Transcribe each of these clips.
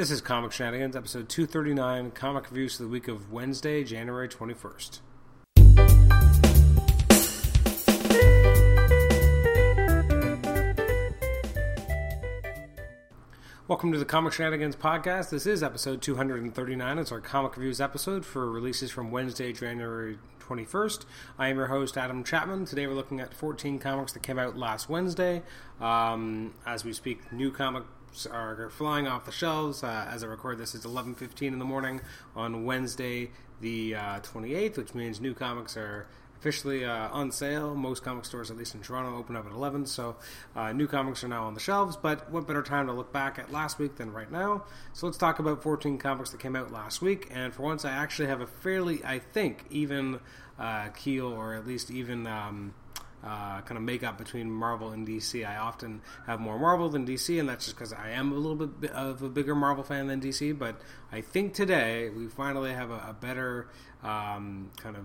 This is Comic Shenanigans, episode 239, comic reviews for the week of Wednesday, January 21st. Welcome to the Comic Shenanigans podcast. This is episode 239. It's our comic reviews episode for releases from Wednesday, January 21st. I am your host, Adam Chapman. Today we're looking at 14 comics that came out last Wednesday. Um, as we speak, new comics are flying off the shelves. Uh, as I record this, it's 11.15 in the morning on Wednesday, the uh, 28th, which means new comics are officially uh, on sale. Most comic stores, at least in Toronto, open up at 11, so uh, new comics are now on the shelves. But what better time to look back at last week than right now? So let's talk about 14 comics that came out last week. And for once, I actually have a fairly, I think, even uh, keel, or at least even. Um, uh, kind of makeup between Marvel and DC. I often have more Marvel than DC, and that's just because I am a little bit of a bigger Marvel fan than DC. But I think today we finally have a, a better um, kind of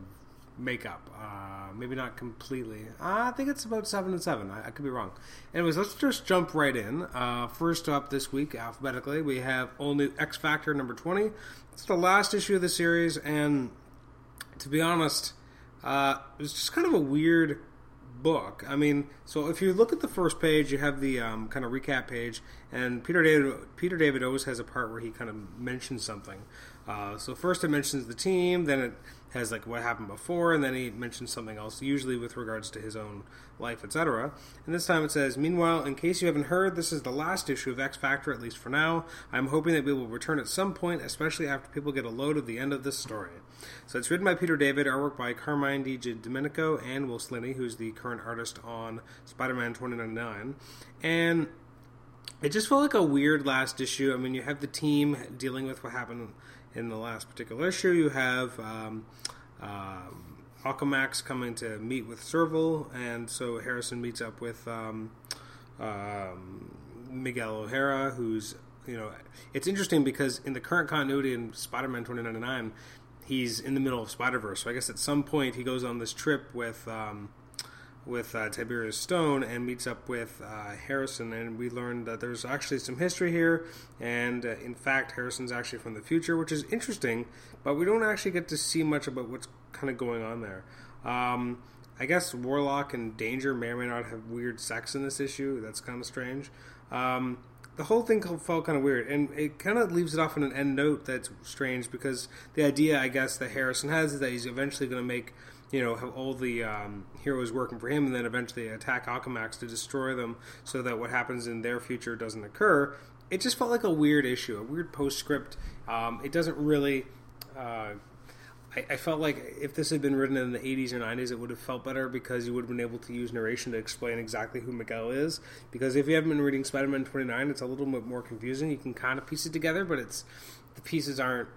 makeup. Uh, maybe not completely. I think it's about seven and seven. I, I could be wrong. Anyways, let's just jump right in. Uh, first up this week, alphabetically, we have all new X Factor number twenty. It's the last issue of the series, and to be honest, uh, it was just kind of a weird book. I mean, so if you look at the first page, you have the um, kind of recap page, and Peter David Peter David always has a part where he kind of mentions something. Uh, so first it mentions the team, then it has like what happened before, and then he mentions something else, usually with regards to his own life, etc. And this time it says, Meanwhile, in case you haven't heard, this is the last issue of X Factor, at least for now. I'm hoping that we will return at some point, especially after people get a load of the end of this story. So it's written by Peter David, artwork by Carmine Di Giandomenico and Will Sliney, who's the current artist on Spider Man 2099. And it just felt like a weird last issue. I mean, you have the team dealing with what happened in the last particular issue. You have um, um, Alchemax coming to meet with Serval, and so Harrison meets up with um, um, Miguel O'Hara, who's you know, it's interesting because in the current continuity in Spider-Man 2099, he's in the middle of Spider Verse. So I guess at some point he goes on this trip with um, with uh, Tiberius Stone and meets up with uh, Harrison, and we learn that there's actually some history here, and uh, in fact, Harrison's actually from the future, which is interesting, but we don't actually get to see much about what's kind of going on there. Um, I guess Warlock and Danger may or may not have weird sex in this issue. That's kind of strange. Um, the whole thing felt kind of weird, and it kind of leaves it off on an end note that's strange because the idea, I guess, that Harrison has is that he's eventually going to make you know, have all the um, heroes working for him, and then eventually attack Alchemax to destroy them, so that what happens in their future doesn't occur. It just felt like a weird issue, a weird postscript. Um, it doesn't really. Uh, I, I, felt like if this had been written in the 80s or 90s, it would have felt better because you would have been able to use narration to explain exactly who Miguel is. Because if you haven't been reading Spider-Man 29, it's a little bit more confusing. You can kind of piece it together, but it's the pieces aren't.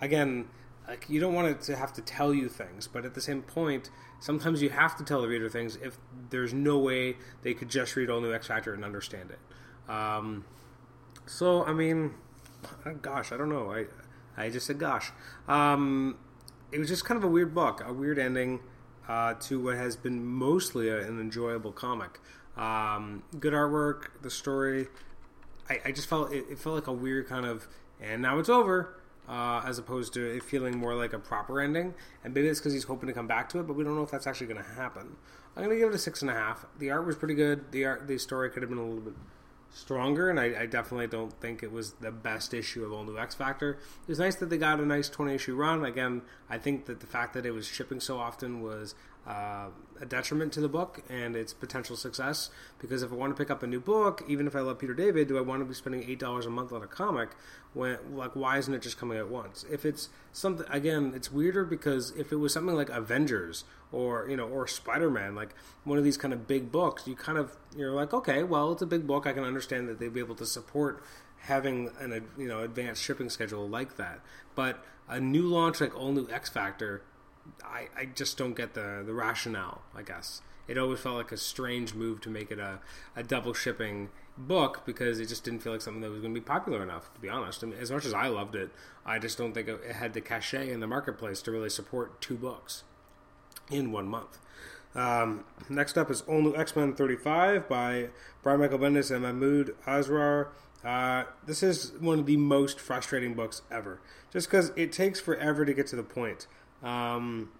Again, like you don't want it to have to tell you things, but at the same point, sometimes you have to tell the reader things if there's no way they could just read All New X Factor and understand it. Um, so I mean, gosh, I don't know. I I just said gosh. Um, it was just kind of a weird book, a weird ending uh, to what has been mostly a, an enjoyable comic. Um, good artwork, the story. I, I just felt it, it felt like a weird kind of, and now it's over uh, as opposed to it feeling more like a proper ending. And maybe it's because he's hoping to come back to it, but we don't know if that's actually going to happen. I'm going to give it a six and a half. The art was pretty good. The art, the story could have been a little bit stronger, and I, I, definitely don't think it was the best issue of All New X Factor. It was nice that they got a nice 20 issue run. Again, I think that the fact that it was shipping so often was uh, a detriment to the book and its potential success. Because if I want to pick up a new book, even if I love Peter David, do I want to be spending eight dollars a month on a comic? When like, why isn't it just coming at once? If it's something, again, it's weirder because if it was something like Avengers or you know or Spider Man, like one of these kind of big books, you kind of you're like, okay, well, it's a big book. I can understand that they'd be able to support having an you know advanced shipping schedule like that. But a new launch like all new X Factor I, I just don't get the, the rationale, I guess. It always felt like a strange move to make it a, a double shipping book because it just didn't feel like something that was going to be popular enough, to be honest. I mean, as much as I loved it, I just don't think it had the cachet in the marketplace to really support two books in one month. Um, next up is New X Men 35 by Brian Michael Bendis and Mahmud Asrar. Uh, this is one of the most frustrating books ever, just because it takes forever to get to the point. Um,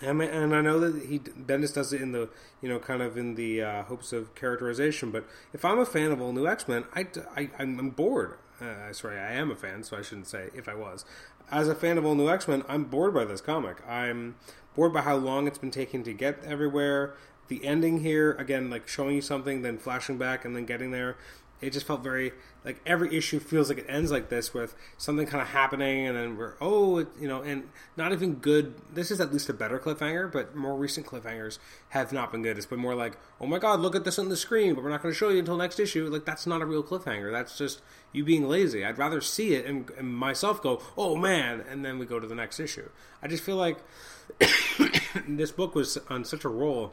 and, I know that he Bendis does it in the you know kind of in the uh, hopes of characterization. But if I'm a fan of all new X Men, I, I I'm bored. Uh, sorry, I am a fan, so I shouldn't say if I was. As a fan of all new X Men, I'm bored by this comic. I'm bored by how long it's been taking to get everywhere. The ending here, again, like showing you something, then flashing back, and then getting there it just felt very like every issue feels like it ends like this with something kind of happening and then we're oh it, you know and not even good this is at least a better cliffhanger but more recent cliffhangers have not been good. It's been more like oh my god look at this on the screen but we're not going to show you until next issue. Like that's not a real cliffhanger. That's just you being lazy. I'd rather see it and, and myself go oh man and then we go to the next issue. I just feel like this book was on such a roll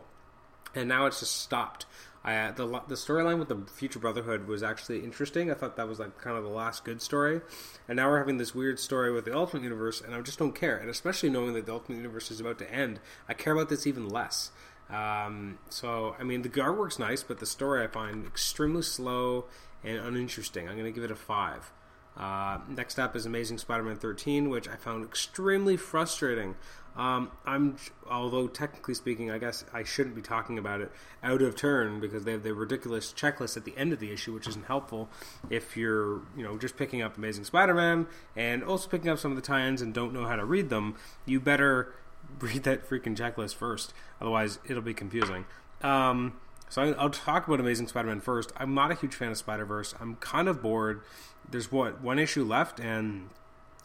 and now it's just stopped I, the the storyline with the Future Brotherhood was actually interesting. I thought that was like kind of the last good story, and now we're having this weird story with the Ultimate Universe, and I just don't care. And especially knowing that the Ultimate Universe is about to end, I care about this even less. Um, so I mean, the artwork's nice, but the story I find extremely slow and uninteresting. I'm going to give it a five. Uh, next up is Amazing Spider-Man 13, which I found extremely frustrating. Um, I'm, although technically speaking, I guess I shouldn't be talking about it out of turn because they have the ridiculous checklist at the end of the issue, which isn't helpful if you're, you know, just picking up Amazing Spider-Man and also picking up some of the tie-ins and don't know how to read them. You better read that freaking checklist first, otherwise it'll be confusing. Um, so I'll talk about Amazing Spider-Man first. I'm not a huge fan of Spider-Verse. I'm kind of bored. There's what one issue left, and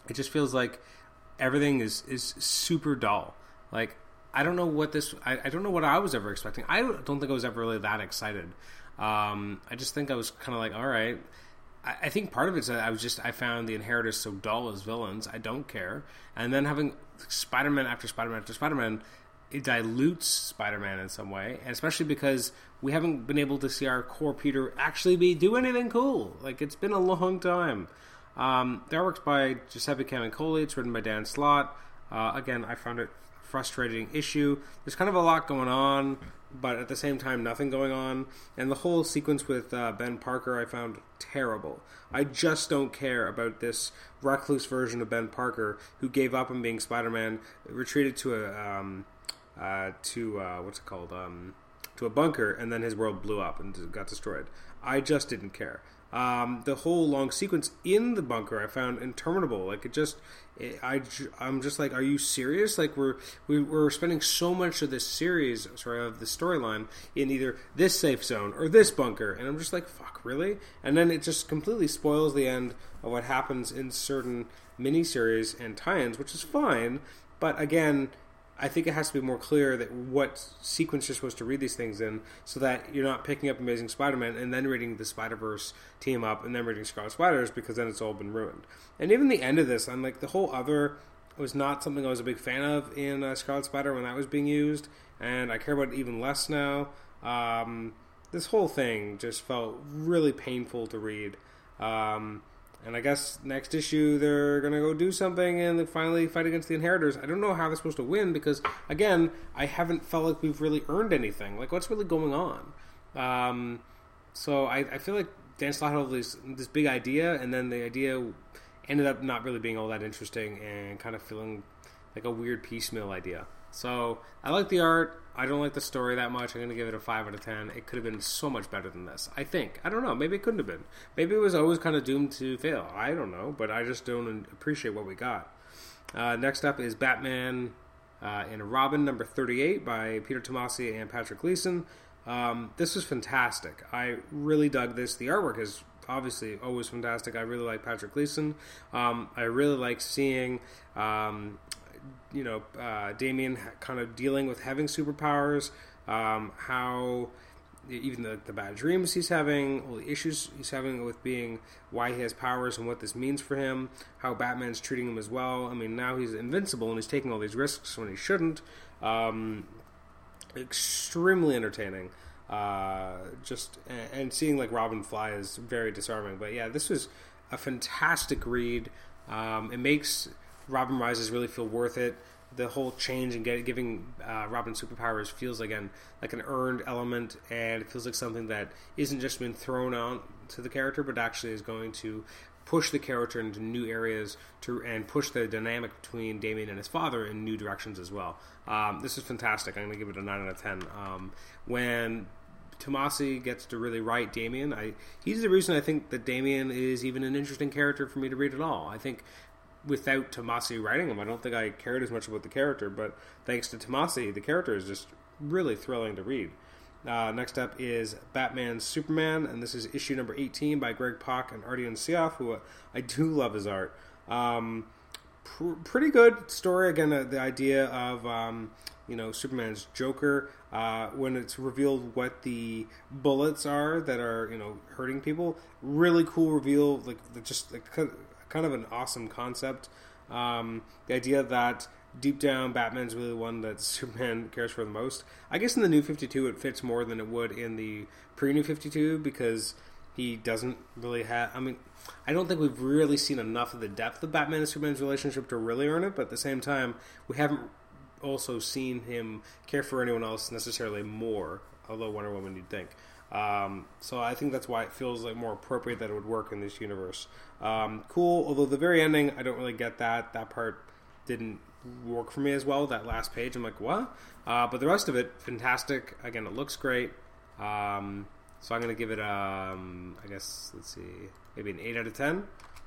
it just feels like everything is is super dull. Like I don't know what this. I, I don't know what I was ever expecting. I don't, think I was ever really that excited. Um, I just think I was kind of like, all right. I, I think part of it's that I was just I found the Inheritors so dull as villains. I don't care. And then having Spider Man after Spider Man after Spider Man, it dilutes Spider Man in some way, and especially because we haven't been able to see our core Peter actually be do anything cool. Like it's been a long time. Um, the artwork's by Giuseppe Camuncoli. It's written by Dan Slott. Uh, again, I found it frustrating issue. There's kind of a lot going on, but at the same time, nothing going on. And the whole sequence with uh, Ben Parker, I found terrible. I just don't care about this recluse version of Ben Parker who gave up on being Spider-Man, retreated to a um, uh, to uh, what's it called um, to a bunker, and then his world blew up and got destroyed. I just didn't care. Um, the whole long sequence in the bunker I found interminable. Like it just, it, I, I'm just like, are you serious? Like we're we, are we are spending so much of this series, sorry, of the storyline in either this safe zone or this bunker, and I'm just like, fuck, really? And then it just completely spoils the end of what happens in certain miniseries and tie-ins, which is fine. But again, I think it has to be more clear that what sequence you're supposed to read these things in, so that you're not picking up Amazing Spider-Man and then reading the Spider-Verse team up and then reading Scarlet Spiders because then it's all been ruined. And even the end of this, I'm like the whole other was not something I was a big fan of in uh, Scarlet Spider when that was being used, and I care about it even less now. Um, this whole thing just felt really painful to read. Um, and I guess next issue they're gonna go do something and they finally fight against the Inheritors. I don't know how they're supposed to win because again, I haven't felt like we've really earned anything. Like what's really going on? Um, so I, I, feel like Dan Slott had this this big idea, and then the idea ended up not really being all that interesting and kind of feeling like a weird piecemeal idea. So I like the art. I don't like the story that much. I'm going to give it a 5 out of 10. It could have been so much better than this. I think. I don't know. Maybe it couldn't have been. Maybe it was always kind of doomed to fail. I don't know. But I just don't appreciate what we got. Uh, next up is Batman uh, and Robin, number 38, by Peter Tomasi and Patrick Gleason. Um, this was fantastic. I really dug this. The artwork is obviously always fantastic. I really like Patrick Gleason. Um, I really like seeing um, you know uh, Damian kind of dealing with having superpowers, um, how even the, the bad dreams he's having, all the issues he's having with being why he has powers and what this means for him, how Batman's treating him as well. I mean, now he's invincible and he's taking all these risks when he shouldn't. Um, extremely entertaining. Uh, just and seeing like Robin fly is very disarming. But yeah, this was a fantastic read. Um, it makes Robin Rises really feel worth it. the whole change and giving uh, Robin superpowers feels again like an earned element, and it feels like something that isn't just been thrown on to the character, but actually is going to push the character into new areas to and push the dynamic between Damian and his father in new directions as well. Um, this is fantastic. I'm going to give it a nine out of ten. Um, when Tomasi gets to really write Damian, I he's the reason I think that Damian is even an interesting character for me to read at all. I think without Tomasi writing them, I don't think I cared as much about the character, but thanks to Tomasi, the character is just really thrilling to read. Uh, next up is Batman Superman, and this is issue number 18 by Greg Pak and Ardian Syaf, who I do love his art. Um, pr- pretty good story. Again, uh, the idea of um, you know Superman's Joker uh, when it's revealed what the bullets are that are you know hurting people. Really cool reveal, like just like, kind of an awesome concept. Um, the idea that deep down, Batman's really one that Superman cares for the most. I guess in the New Fifty Two, it fits more than it would in the pre New Fifty Two because he doesn't really have. I mean, I don't think we've really seen enough of the depth of Batman and Superman's relationship to really earn it. But at the same time, we haven't also seen him care for anyone else necessarily more. Although Wonder Woman, you'd think. Um, so I think that's why it feels like more appropriate that it would work in this universe. Um, cool, although the very ending, I don't really get that. That part didn't work for me as well. That last page, I'm like, what? Uh, but the rest of it, fantastic. Again, it looks great. Um, so I'm to give it, um, I guess, let's see, maybe an 8 out of 10.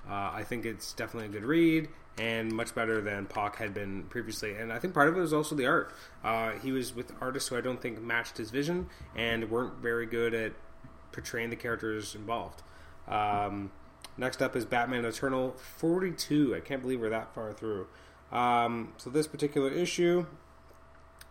Uh, I think it's definitely a good read and much better than Pak had been previously. And I think part of it was also the art. Uh, he was with artists who I don't think matched his vision and weren't very good at portraying the characters involved. Um, next up is Batman Eternal 42. I can't believe we're that far through. Um, so this particular issue,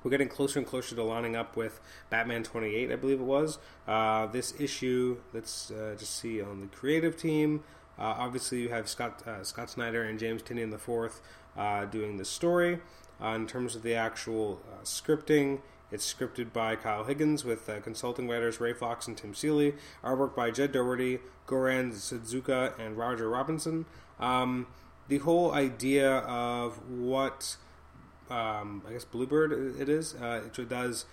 we're getting closer and closer to lining up with Batman 28, I believe it was. Uh, this issue, let's uh, just see on the creative team. Uh, obviously, you have Scott uh, Scott Snyder and James Tynion IV uh, doing the story. Uh, in terms of the actual scripting, it's scripted by Kyle Higgins with consulting writers Ray Fox and Tim Seeley. Artwork by Jed Dougherty, Goran Sudzuka, and Roger Robinson. Um, the whole idea of what um, I guess Bluebird it is uh, it does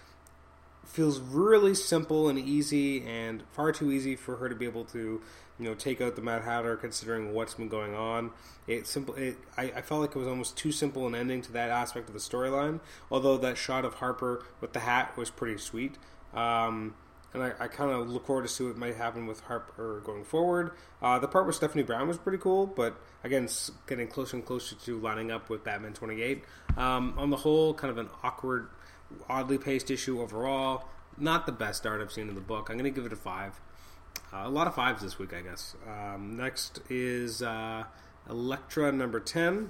feels really simple and easy and far too easy for her to be able to you know take out the Mad Hatter considering what's been going on. It simple it I, I felt like it was almost too simple an ending to that aspect of the storyline. Although that shot of Harper with the hat was pretty sweet. Um, and I, I kind of look forward to see what might happen with Harper going forward. Uh, the part with Stephanie Brown was pretty cool, but again, getting closer and closer to lining up with Batman 28. Um, on the whole, kind of an awkward, oddly paced issue overall. Not the best art I've seen in the book. I'm going to give it a five. Uh, a lot of fives this week, I guess. Um, next is uh, Elektra number 10.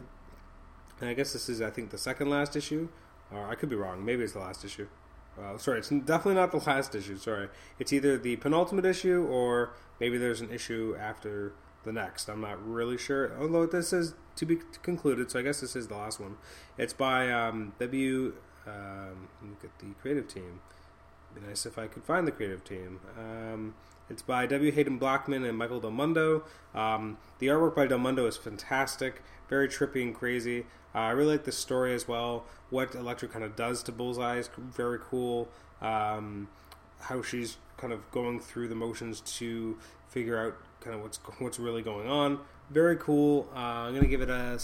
And I guess this is, I think, the second last issue. Or I could be wrong. Maybe it's the last issue. Uh, sorry, it's definitely not the last issue. Sorry, it's either the penultimate issue or maybe there's an issue after the next. I'm not really sure. Although this is to be concluded, so I guess this is the last one. It's by um, W. Um, look at the creative team. It'd be nice if I could find the creative team. Um, it's by W. Haden Blackman and Michael Del Mundo. Um, the artwork by Del Mundo is fantastic, very trippy and crazy. Uh, I really like the story as well. What Elektra kind of does to Bullseye is very cool. Um, how she's kind of going through the motions to figure out kind of what's what's really going on. Very cool. Uh, I'm gonna give it a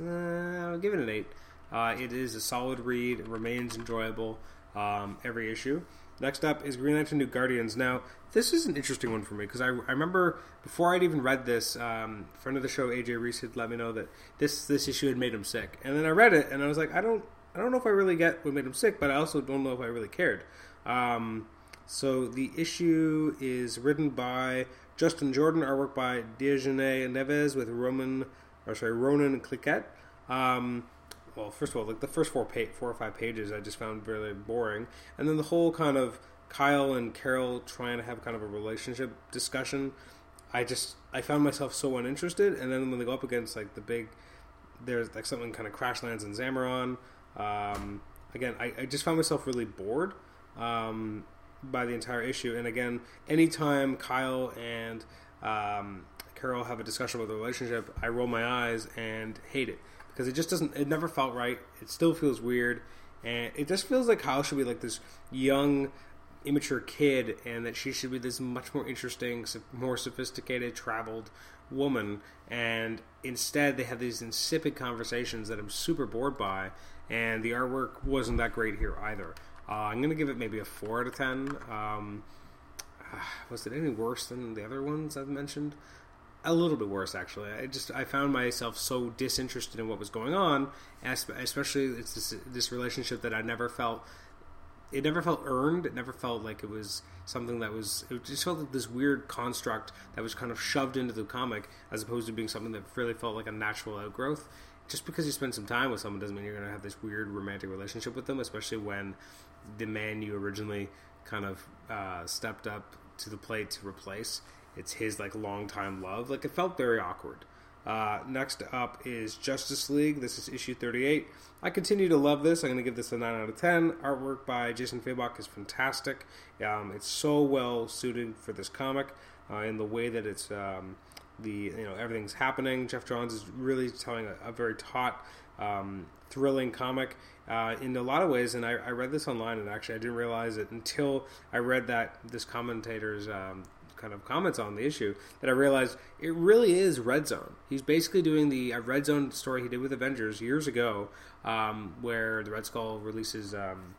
uh, I'll give it an eight. Uh, it is a solid read. It remains enjoyable um, every issue. Next up is Green Lantern New Guardians. Now, this is an interesting one for me because I, I remember before I'd even read this, um, friend of the show AJ Reese had let me know that this this issue had made him sick, and then I read it and I was like, I don't I don't know if I really get what made him sick, but I also don't know if I really cared. Um, so the issue is written by Justin Jordan, artwork by Diogene Neves with Roman, or sorry, Ronan Cliquet. Um, well, first of all, like the first four pa- four or five pages, I just found really boring, and then the whole kind of Kyle and Carol trying to have kind of a relationship discussion. I just I found myself so uninterested, and then when they go up against like the big, there's like something kind of crash lands in Zamaron. Um, again, I, I, just found myself really bored um, by the entire issue. And again, anytime Kyle and um, Carol have a discussion about the relationship, I roll my eyes and hate it because it just doesn't. It never felt right. It still feels weird, and it just feels like Kyle should be like this young, immature kid, and that she should be this much more interesting, more sophisticated, traveled woman. And instead, they have these insipid conversations that I'm super bored by, and the artwork wasn't that great here either. Uh, I'm gonna give it maybe a four out of ten. Um, was it any worse than the other ones I've mentioned? A little bit worse, actually. I just I found myself so disinterested in what was going on, especially it's this this relationship that I never felt. It never felt earned. It never felt like it was something that was. It just felt like this weird construct that was kind of shoved into the comic, as opposed to being something that really felt like a natural outgrowth. Just because you spend some time with someone doesn't mean you're going to have this weird romantic relationship with them, especially when the man you originally kind of uh, stepped up to the plate to replace. It's his like longtime love. Like it felt very awkward. Uh, next up is Justice League. This is issue 38. I continue to love this. I'm going to give this a 9 out of 10. Artwork by Jason Fabok is fantastic. Um, it's so well suited for this comic uh, in the way that it's um, the you know everything's happening. Geoff Johns is really telling a, a very taut, um, thrilling comic uh, in a lot of ways. And I, I, read this online, and actually I didn't realize it until I read that this commentator's um, kind of comments on the issue that I realized it really is Red Zone. He's basically doing the uh, Red Zone story he did with Avengers years ago, um, where the Red Skull releases. Um,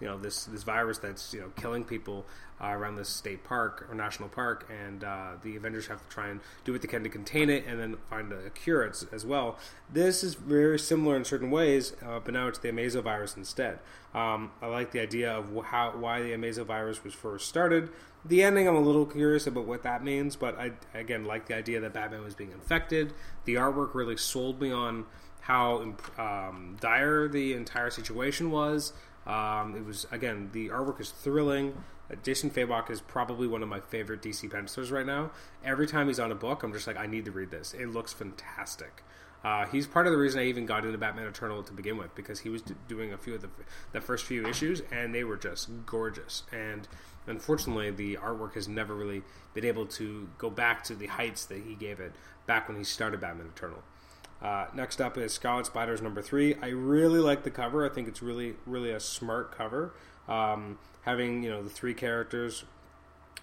you know this this virus that's you know killing people uh, around this state park or national park, and uh, the Avengers have to try and do what they can to contain it and then find a cure as, as well. This is very similar in certain ways, uh, but now it's the Amazovirus instead. Um, I like the idea of how why the Amazovirus was first started. The ending, I'm a little curious about what that means, but I again like the idea that Batman was being infected. The artwork really sold me on how um, dire the entire situation was. Um, it was again the artwork is thrilling. Uh, Jason Fabok is probably one of my favorite DC pencilers right now. Every time he's on a book, I'm just like, I need to read this. It looks fantastic. Uh, he's part of the reason I even got into Batman Eternal to begin with because he was d- doing a few of the, the first few issues and they were just gorgeous. And unfortunately, the artwork has never really been able to go back to the heights that he gave it back when he started Batman Eternal. Uh, next up is Scarlet Spiders number three. I really like the cover. I think it's really, really a smart cover. Um, having you know the three characters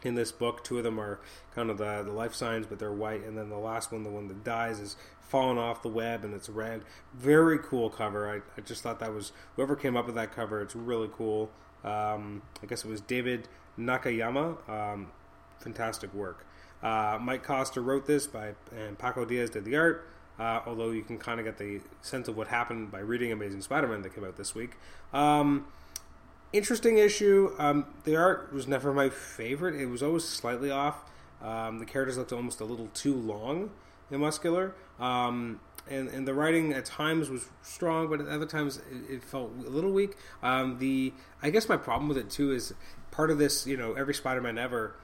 in this book, two of them are kind of the, the life signs, but they're white, and then the last one, the one that dies, is falling off the web and it's red. Very cool cover. I, I just thought that was whoever came up with that cover. It's really cool. Um, I guess it was David Nakayama. Um, fantastic work. Uh, Mike Costa wrote this by and Paco Diaz did the art. Uh, although you can kind of get the sense of what happened by reading Amazing Spider-Man that came out this week. Um, interesting issue. Um, the art was never my favorite. It was always slightly off. Um, the characters looked almost a little too long and muscular. Um, and, and the writing at times was strong, but at other times it, it felt a little weak. Um, the I guess my problem with it too is part of this. You know, every Spider-Man ever.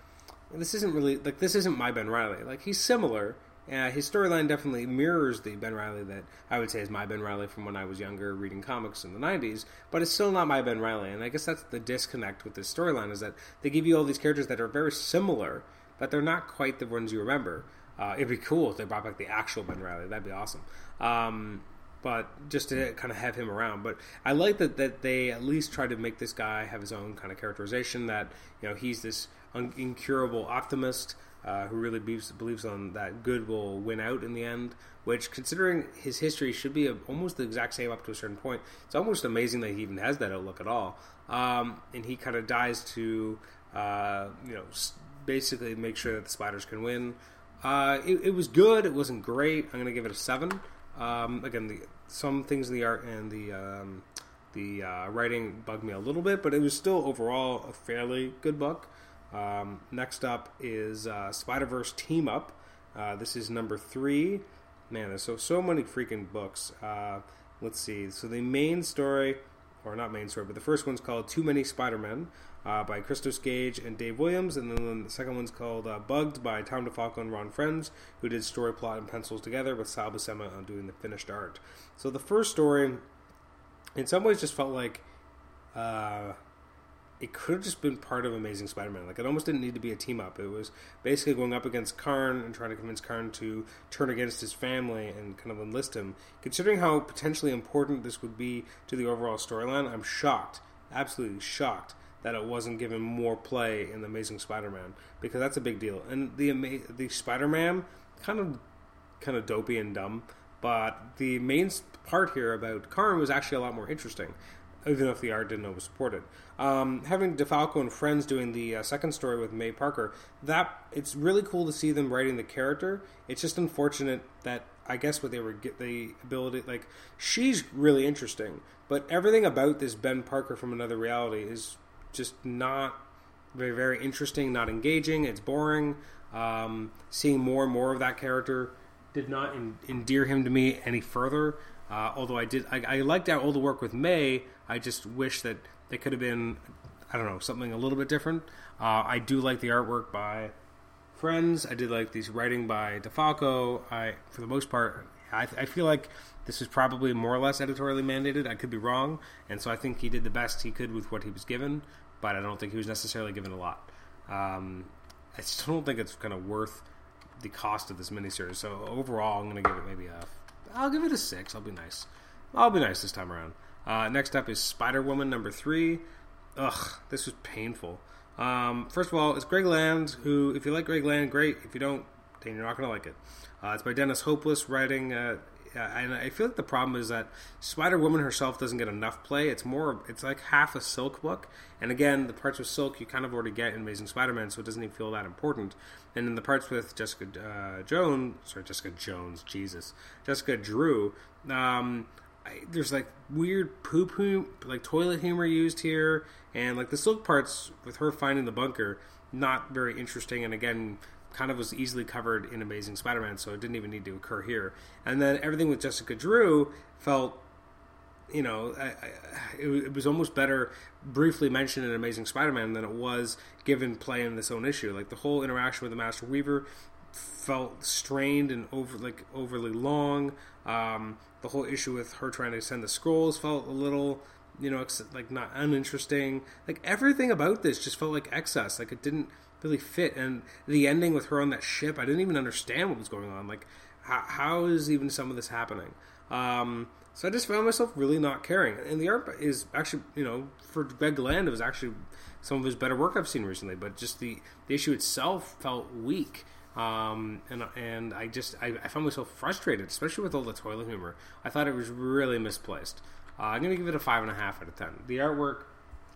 This isn't really like this isn't my Ben Riley. Like he's similar, uh, his storyline definitely mirrors the Ben Riley that I would say is my Ben Riley from when I was younger reading comics in the 90s, but it's still not my Ben Riley. And I guess that's the disconnect with this storyline is that they give you all these characters that are very similar, but they're not quite the ones you remember. Uh, it'd be cool if they brought back the actual Ben Riley. That'd be awesome. Um, but just to kind of have him around. But I like that that they at least try to make this guy have his own kind of characterization. That you know he's this un- incurable optimist uh, who really believes, believes on that good will win out in the end. Which, considering his history, should be a, almost the exact same up to a certain point. It's almost amazing that he even has that outlook at all. Um, and he kind of dies to, uh, you know, basically make sure that the spiders can win. Uh, it, it, was good. It wasn't great. I'm going to give it a seven. Um, again, the, some things in the art and the um, the uh, writing bugged me a little bit, but it was still overall a fairly good book. Um, next up is uh, Spider Verse Team Up. Uh, this is number three. Man, there's so so many freaking books. Uh, let's see. So the main story, or not main story, but the first one's called Too Many Spider Men uh, by Christos Gage and Dave Williams, and then the second one's called uh, Bugged by Tom DeFalco and Ron Frenz, who did story plot and pencils together with Sal Buscema on doing the finished art. So the first story, in some ways, just felt like. It could have just been part of Amazing Spider-Man. Like it almost didn't need to be a team up. It was basically going up against Karn and trying to convince Karn to turn against his family and kind of enlist him. Considering how potentially important this would be to the overall storyline, I'm shocked, absolutely shocked that it wasn't given more play in the Amazing Spider-Man because that's a big deal. And the the Spider-Man kind of kind of dopey and dumb, but the main part here about Karn was actually a lot more interesting even if the art didn't always support. Um, having DeFalco and Frenz doing the uh, second story with May Parker, that it's really cool to see them writing the character. It's just unfortunate that I guess what they were get the ability like she's really interesting, but everything about this Ben Parker from another reality is just not very very interesting, not engaging. It's boring. Um, seeing more and more of that character did not en- endear him to me any further. Uh, although I did, I, I liked all the work with May. I just wish that it could have been, I don't know, something a little bit different. Uh, I do like the artwork by Frenz. I did like these writing by DeFalco. I, for the most part, I, I feel like this was probably more or less editorially mandated. I could be wrong, and so I think he did the best he could with what he was given. But I don't think he was necessarily given a lot. Um, I still don't think it's kind of worth the cost of this miniseries. So overall, I'm going to give it maybe a I'll give it a six. I'll be nice. I'll be nice this time around. Uh, next up is Spider Woman number three. Ugh, this was painful. Um, first of all, it's Greg Land, who, if you like Greg Land, great. If you don't, then you're not going to like it. Uh, it's by Dennis Hopeless, writing uh, and I feel like the problem is that Spider Woman herself doesn't get enough play. It's more, it's like half a Silk book, and again, the parts with Silk you kind of already get in Amazing Spider-Man, so it doesn't even feel that important. And in the parts with Jessica uh, Jones, sorry, Jessica Jones, Jesus, Jessica Drew, um, I, there's like weird poop poop, like toilet humor used here, and like the Silk parts with her finding the bunker, not very interesting, and again kind of was easily covered in Amazing Spider-Man, so it didn't even need to occur here. And then everything with Jessica Drew felt, you know, I, I, it, was almost better briefly mentioned in Amazing Spider-Man than it was given play in this own issue. Like the whole interaction with the Master Weaver felt strained and over like overly long. Um, the whole issue with her trying to send the scrolls felt a little you know like not uninteresting like everything about this just felt like excess like it didn't really fit. And the ending with her on that ship, I didn't even understand what was going on. Like, how, how is even some of this happening? Um, so I just found myself really not caring. And the art is actually, you know, for Greg Land, it was actually some of his better work I've seen recently. But just the, the issue itself felt weak. Um, and and I just I, I, found myself frustrated, especially with all the toilet humor. I thought it was really misplaced. Uh, I'm gonna give it a five and a half out of ten. The artwork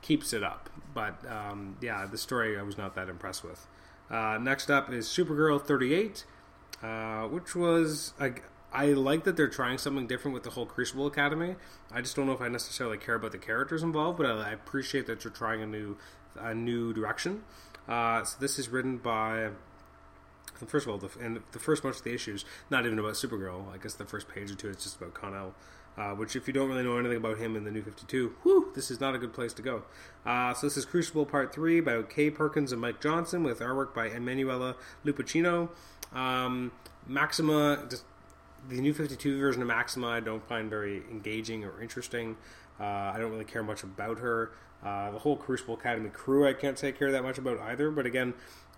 keeps it up. But um, yeah, the story I was not that impressed with. Uh, next up is Supergirl 38, uh, which was like I like that they're trying something different with the whole Crucible Academy. I just don't know if I necessarily care about the characters involved, but I, I appreciate that you're trying a new a new direction. Uh, so this is written by first of all, the, and the first bunch of the issues, not even about Supergirl. I guess the first page or two is just about Kon-El uh, which if you don't really know anything about him in the New 52, whew, this is not a good place to go. Uh, so this is Crucible Part 3 by K. Perkins and Mike Johnson with artwork by Emanuela Lupacchino. Um, Maxima, the New 52 version of Maxima I don't find very engaging or interesting. Uh, I don't really care much about her. Uh, the whole Crucible Academy crew I can't say I care that much about either, but again,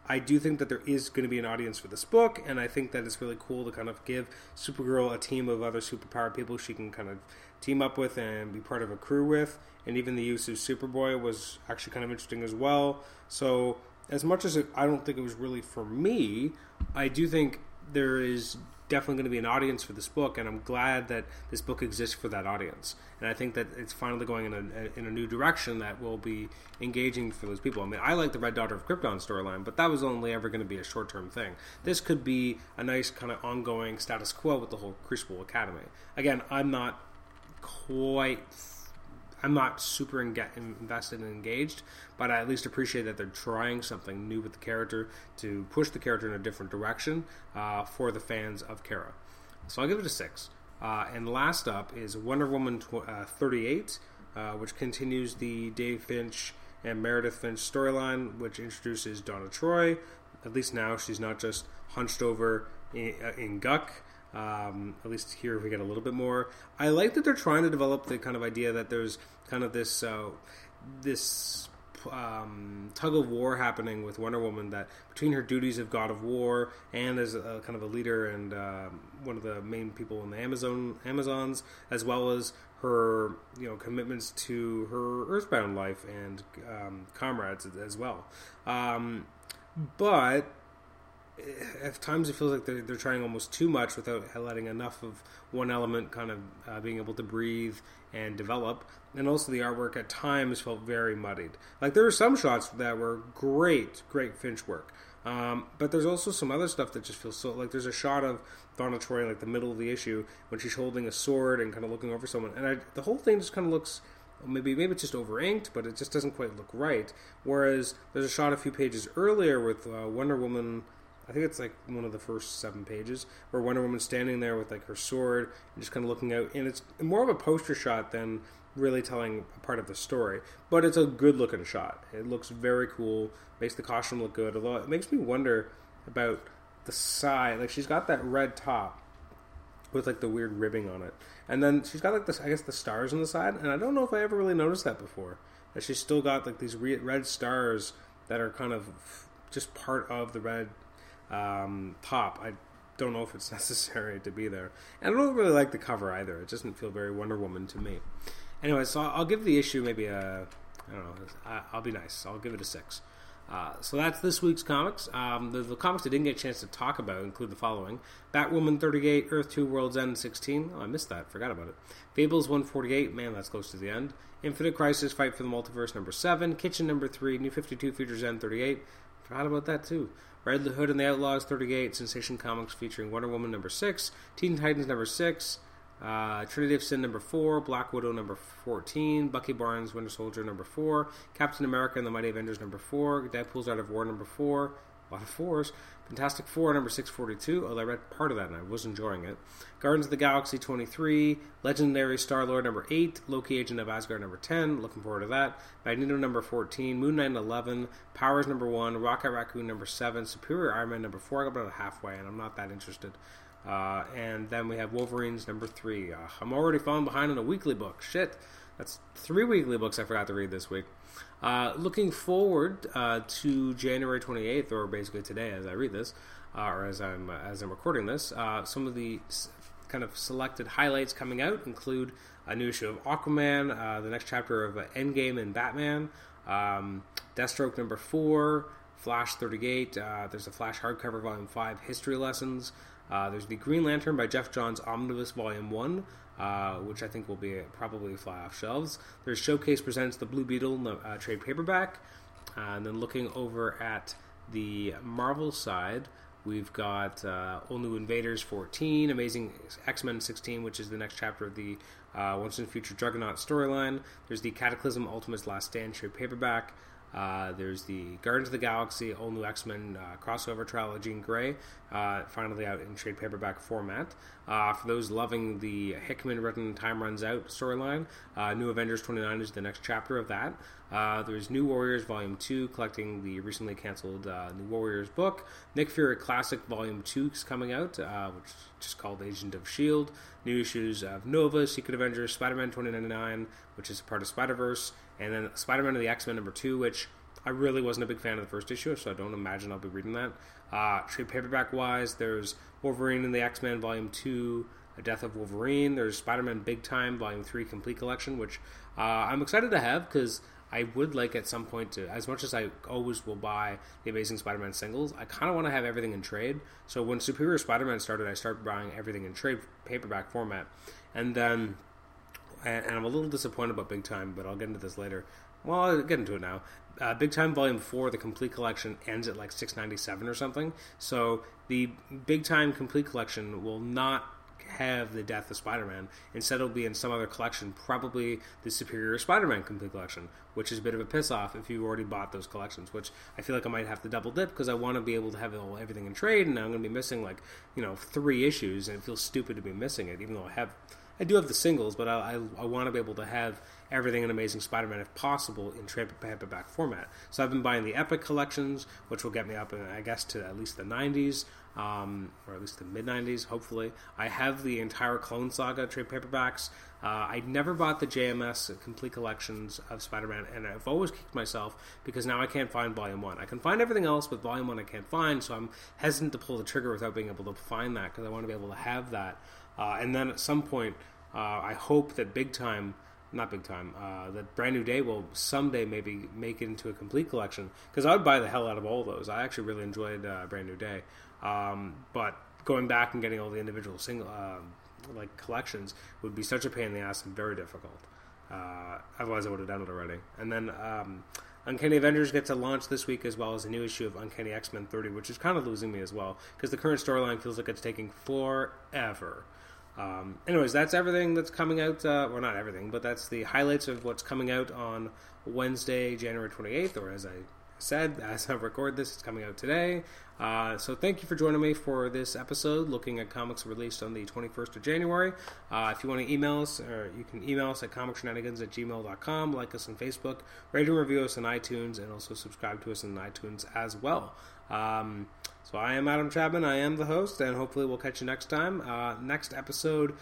I do think that there is going to be an audience for this book, and I think that it's really cool to kind of give Supergirl a team of other superpowered people she can kind of team up with and be part of a crew with. And even the use of Superboy was actually kind of interesting as well. So, as much as it, I don't think it was really for me, I do think there is definitely going to be an audience for this book, and I'm glad that this book exists for that audience. And I think that it's finally going in a, in a new direction that will be engaging for those people. I mean, I like the Red Daughter of Krypton storyline, but that was only ever going to be a short term thing. This could be a nice kind of ongoing status quo with the whole Crucible Academy. Again, I'm not quite I'm not super invested and engaged, but I at least appreciate that they're trying something new with the character to push the character in a different direction uh, for the fans of Kara. So I'll give it a six. Uh, and last up is Wonder Woman tw- uh, 38, uh, which continues the Dave Finch and Meredith Finch storyline, which introduces Donna Troy. At least now she's not just hunched over in, uh, in Guk. Um, at least here we get a little bit more. I like that they're trying to develop the kind of idea that there's kind of this uh, this um, tug of war happening with Wonder Woman that between her duties of God of War and as a, kind of a leader and uh, one of the main people in the Amazon Amazons, as well as her you know commitments to her Earthbound life and um, comrades as well. Um, but at times it feels like they're, they're trying almost too much without letting enough of one element kind of uh, being able to breathe and develop. And also the artwork at times felt very muddied. Like there were some shots that were great, great Finch work. Um, but there's also some other stuff that just feels so like there's a shot of Donna Troy like the middle of the issue when she's holding a sword and kind of looking over someone, and I, the whole thing just kind of looks maybe maybe it's just over inked, but it just doesn't quite look right. Whereas there's a shot a few pages earlier with uh, Wonder Woman I think it's like one of the first seven pages where Wonder Woman's standing there with like her sword and just kind of looking out, and it's more of a poster shot than really telling a part of the story. But it's a good looking shot. It looks very cool, makes the costume look good. Although it makes me wonder about the side. Like she's got that red top with like the weird ribbing on it, and then she's got like this, I guess, the stars on the side. And I don't know if I ever really noticed that before. That she's still got like these red stars that are kind of just part of the red um, top. I don't know if it's necessary to be there. And I don't really like the cover either. It doesn't feel very Wonder Woman to me. Anyway, so I'll give the issue maybe a, I don't know, I'll be nice. I'll give it a six. Uh, so that's this week's comics. Um, the, the, comics I didn't get a chance to talk about include the following Batwoman 38, Earth 2, World's End 16. Oh, I missed that. Forgot about it. Fables 148. Man, that's close to the end. Infinite Crisis, Fight for the Multiverse number 7. Kitchen number 3. New 52 Futures End 38. Forgot about that too. Red Hood and the Outlaws 38, Sensation Comics featuring Wonder Woman number 6, Teen Titans number 6, uh, Trinity of Sin number 4, Black Widow number 14, Bucky Barnes Winter Soldier number 4, Captain America and the Mighty Avengers number 4, Deadpool's Art of War number 4, of fours, Fantastic Four number 642, although I read part of that and I was enjoying it. Guardians of the Galaxy 23, Legendary Star Lord number 8, Loki Agent of Asgard number 10, looking forward to that. Magneto number 14, Moon Knight 11, Powers number 1, Rocket Raccoon number 7, Superior Iron Man number 4. I got about halfway and I'm not that interested. Uh, and then we have Wolverines number 3. Uh, I'm already falling behind on a weekly book. Shit. That's three weekly books I forgot to read this week. Uh, looking forward uh, to January 28th, or basically today as I read this, uh, or as I'm as I'm recording this, uh, some of the kind of selected highlights coming out include a new issue of Aquaman, uh, the next chapter of Endgame and Batman, um, Deathstroke number four, Flash 38. Uh, there's a Flash hardcover volume five, History Lessons. there's the Green Lantern by Geoff Johns Omnibus Volume One uh, which I think will be probably fly off shelves. There's Showcase presents the Blue Beetle uh, trade paperback, uh, and then looking over at the Marvel side, we've got uh, All New Invaders 14, Amazing X Men 16, which is the next chapter of the uh, Once and Future Juggernaut storyline. There's the Cataclysm Ultimate's Last Stand trade paperback. Uh, there's the Guardians of the Galaxy All New X Men uh, crossover trilogy Jean Grey, uh, finally out in trade paperback format. Uh, for those loving the Hickman written Time Runs Out storyline, uh, New Avengers 29 is the next chapter of that. Uh, there's New Warriors Volume 2, collecting the recently canceled New Warriors book. Nick Fury Classic Volume 2 is coming out, which is just called Agent of S.H.I.E.L.D. New issues of Nova, Secret Avengers, Spider Man 2099, which is a part of Spider Verse, and then Spider Man and the X Men number 2, which I really wasn't a big fan of the first issue, so I don't imagine I'll be reading that. Uh, trade paperback wise, there's Wolverine and the X Men Volume 2, A Death of Wolverine. There's Spider Man Big Time Volume 3 Complete Collection, which uh, I'm excited to have because I would like at some point to, as much as I always will buy the Amazing Spider Man singles, I kind of want to have everything in trade. So when Superior Spider Man started, I started buying everything in trade paperback format. And then, and, and I'm a little disappointed about Big Time, but I'll get into this later. Well, I'll get into it now. Uh, Big Time Volume Four, the complete collection ends at like six ninety seven or something. So the Big Time complete collection will not have the death of Spider Man. Instead, it'll be in some other collection, probably the Superior Spider Man complete collection, which is a bit of a piss off if you've already bought those collections. Which I feel like I might have to double dip because I want to be able to have everything in trade, and I'm going to be missing like you know three issues, and it feels stupid to be missing it, even though I have. I do have the singles, but I, I, I want to be able to have everything in Amazing Spider-Man, if possible, in trade paperback format. So I've been buying the Epic collections, which will get me up, in, I guess, to at least the 90s. Um, or at least the mid 90s, hopefully. I have the entire Clone Saga trade paperbacks. Uh, I never bought the JMS complete collections of Spider Man, and I've always kicked myself because now I can't find Volume 1. I can find everything else, but Volume 1 I can't find, so I'm hesitant to pull the trigger without being able to find that because I want to be able to have that. Uh, and then at some point, uh, I hope that Big Time not big time. Uh, that brand new day will someday maybe make it into a complete collection because I would buy the hell out of all those. I actually really enjoyed uh, brand new day, um, but going back and getting all the individual single uh, like collections would be such a pain in the ass and very difficult. Uh, otherwise, I would have done it already. And then um, Uncanny Avengers gets a launch this week as well as a new issue of Uncanny X Men 30, which is kind of losing me as well because the current storyline feels like it's taking forever. Um, anyways, that's everything that's coming out. Uh, well, not everything, but that's the highlights of what's coming out on Wednesday, January 28th, or as I said, as I record this, it's coming out today. Uh, so thank you for joining me for this episode looking at comics released on the 21st of January. Uh, if you want to email us, or you can email us at comicshenanigans at gmail.com, like us on Facebook, rate and review us on iTunes, and also subscribe to us on iTunes as well. Um, so I am Adam Chapman. I am the host, and hopefully we'll catch you next time. Uh, next episode.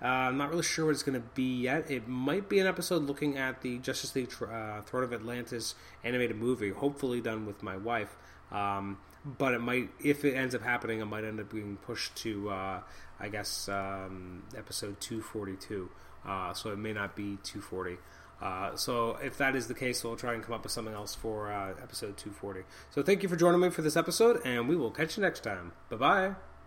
Uh, I'm not really sure what it's going to be yet. It might be an episode looking at the Justice League uh, Throne of Atlantis animated movie, hopefully done with my wife. Um, but it might, if it ends up happening, it might end up being pushed to, uh, I guess, um, episode 242. Uh, so it may not be 240. Uh, so if that is the case, we'll try and come up with something else for uh, episode 240. So thank you for joining me for this episode, and we will catch you next time. Bye bye.